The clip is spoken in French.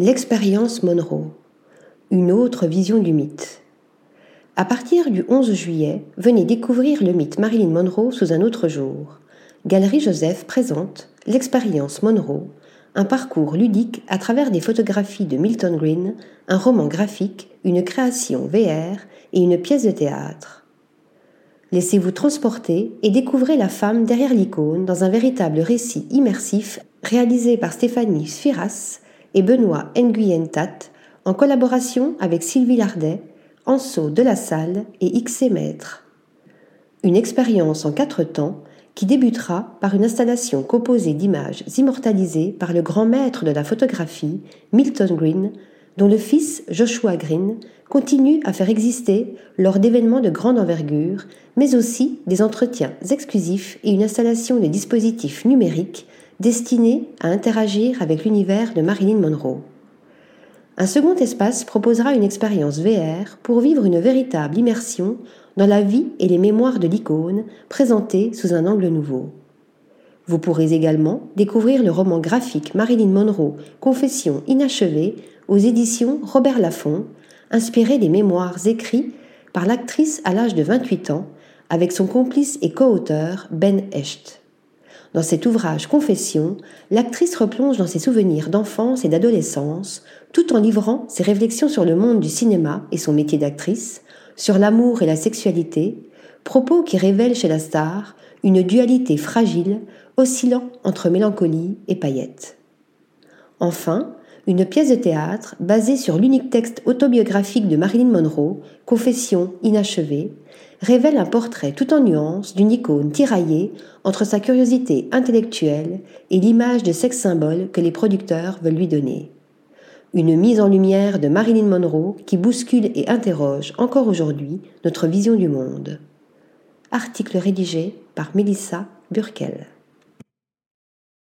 L'expérience Monroe. Une autre vision du mythe. À partir du 11 juillet, venez découvrir le mythe Marilyn Monroe sous un autre jour. Galerie Joseph présente L'expérience Monroe, un parcours ludique à travers des photographies de Milton Green, un roman graphique, une création VR et une pièce de théâtre. Laissez-vous transporter et découvrez la femme derrière l'icône dans un véritable récit immersif réalisé par Stéphanie Sphiras et Benoît Nguyen Tat en collaboration avec Sylvie Lardet, Anso de la Salle et XC. Une expérience en quatre temps qui débutera par une installation composée d'images immortalisées par le grand maître de la photographie, Milton Green, dont le fils Joshua Green continue à faire exister lors d'événements de grande envergure, mais aussi des entretiens exclusifs et une installation de dispositifs numériques destinés à interagir avec l'univers de Marilyn Monroe. Un second espace proposera une expérience VR pour vivre une véritable immersion dans la vie et les mémoires de l'icône présentée sous un angle nouveau. Vous pourrez également découvrir le roman graphique Marilyn Monroe Confession inachevée aux éditions Robert Laffont, inspiré des mémoires écrits par l'actrice à l'âge de 28 ans avec son complice et co-auteur Ben Hecht. Dans cet ouvrage Confession, l'actrice replonge dans ses souvenirs d'enfance et d'adolescence, tout en livrant ses réflexions sur le monde du cinéma et son métier d'actrice, sur l'amour et la sexualité, propos qui révèlent chez la star une dualité fragile, oscillant entre mélancolie et paillettes. Enfin, une pièce de théâtre basée sur l'unique texte autobiographique de Marilyn Monroe, Confession inachevée, révèle un portrait tout en nuances d'une icône tiraillée entre sa curiosité intellectuelle et l'image de sexe symbole que les producteurs veulent lui donner. Une mise en lumière de Marilyn Monroe qui bouscule et interroge encore aujourd'hui notre vision du monde. Article rédigé par Melissa Burkel.